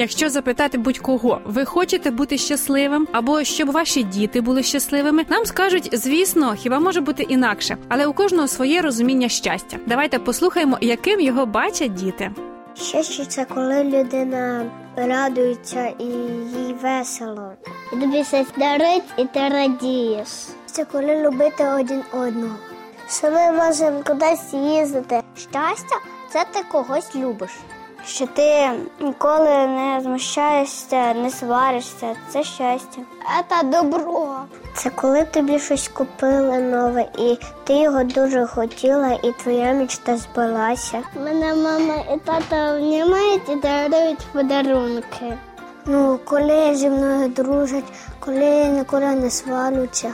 Якщо запитати будь-кого, ви хочете бути щасливим, або щоб ваші діти були щасливими, нам скажуть, звісно, хіба може бути інакше, але у кожного своє розуміння щастя. Давайте послухаємо, яким його бачать діти. Щастя це коли людина радується і їй весело. І тобі щось дарить, і ти радієш. Це коли любити один одного. Що ми можемо кудись їздити. Щастя це ти когось любиш. Що ти ніколи не змущаєшся, не сваришся. Це щастя. Це добро. Це коли тобі щось купили нове, і ти його дуже хотіла, і твоя мечта збилася. Мене мама і тато обнімають і дарують подарунки. Ну, коли зі мною дружать, коли ніколи не сварються.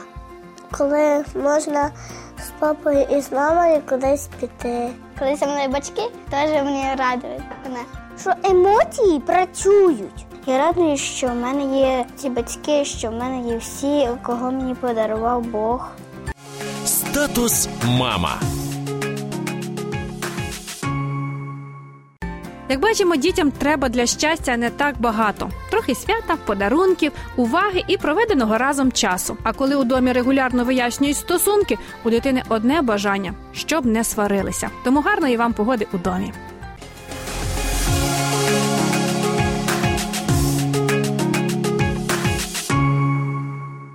Коли можна з папою і з мамою кудись піти. Коли зі мною батьки, теж мені радують мене. Що емоції працюють. Я радую, що в мене є ці батьки, що в мене є всі, кого мені подарував Бог. Статус мама. Як бачимо, дітям треба для щастя не так багато: трохи свята, подарунків, уваги і проведеного разом часу. А коли у домі регулярно вияснюють стосунки, у дитини одне бажання, щоб не сварилися. Тому гарної вам погоди у домі.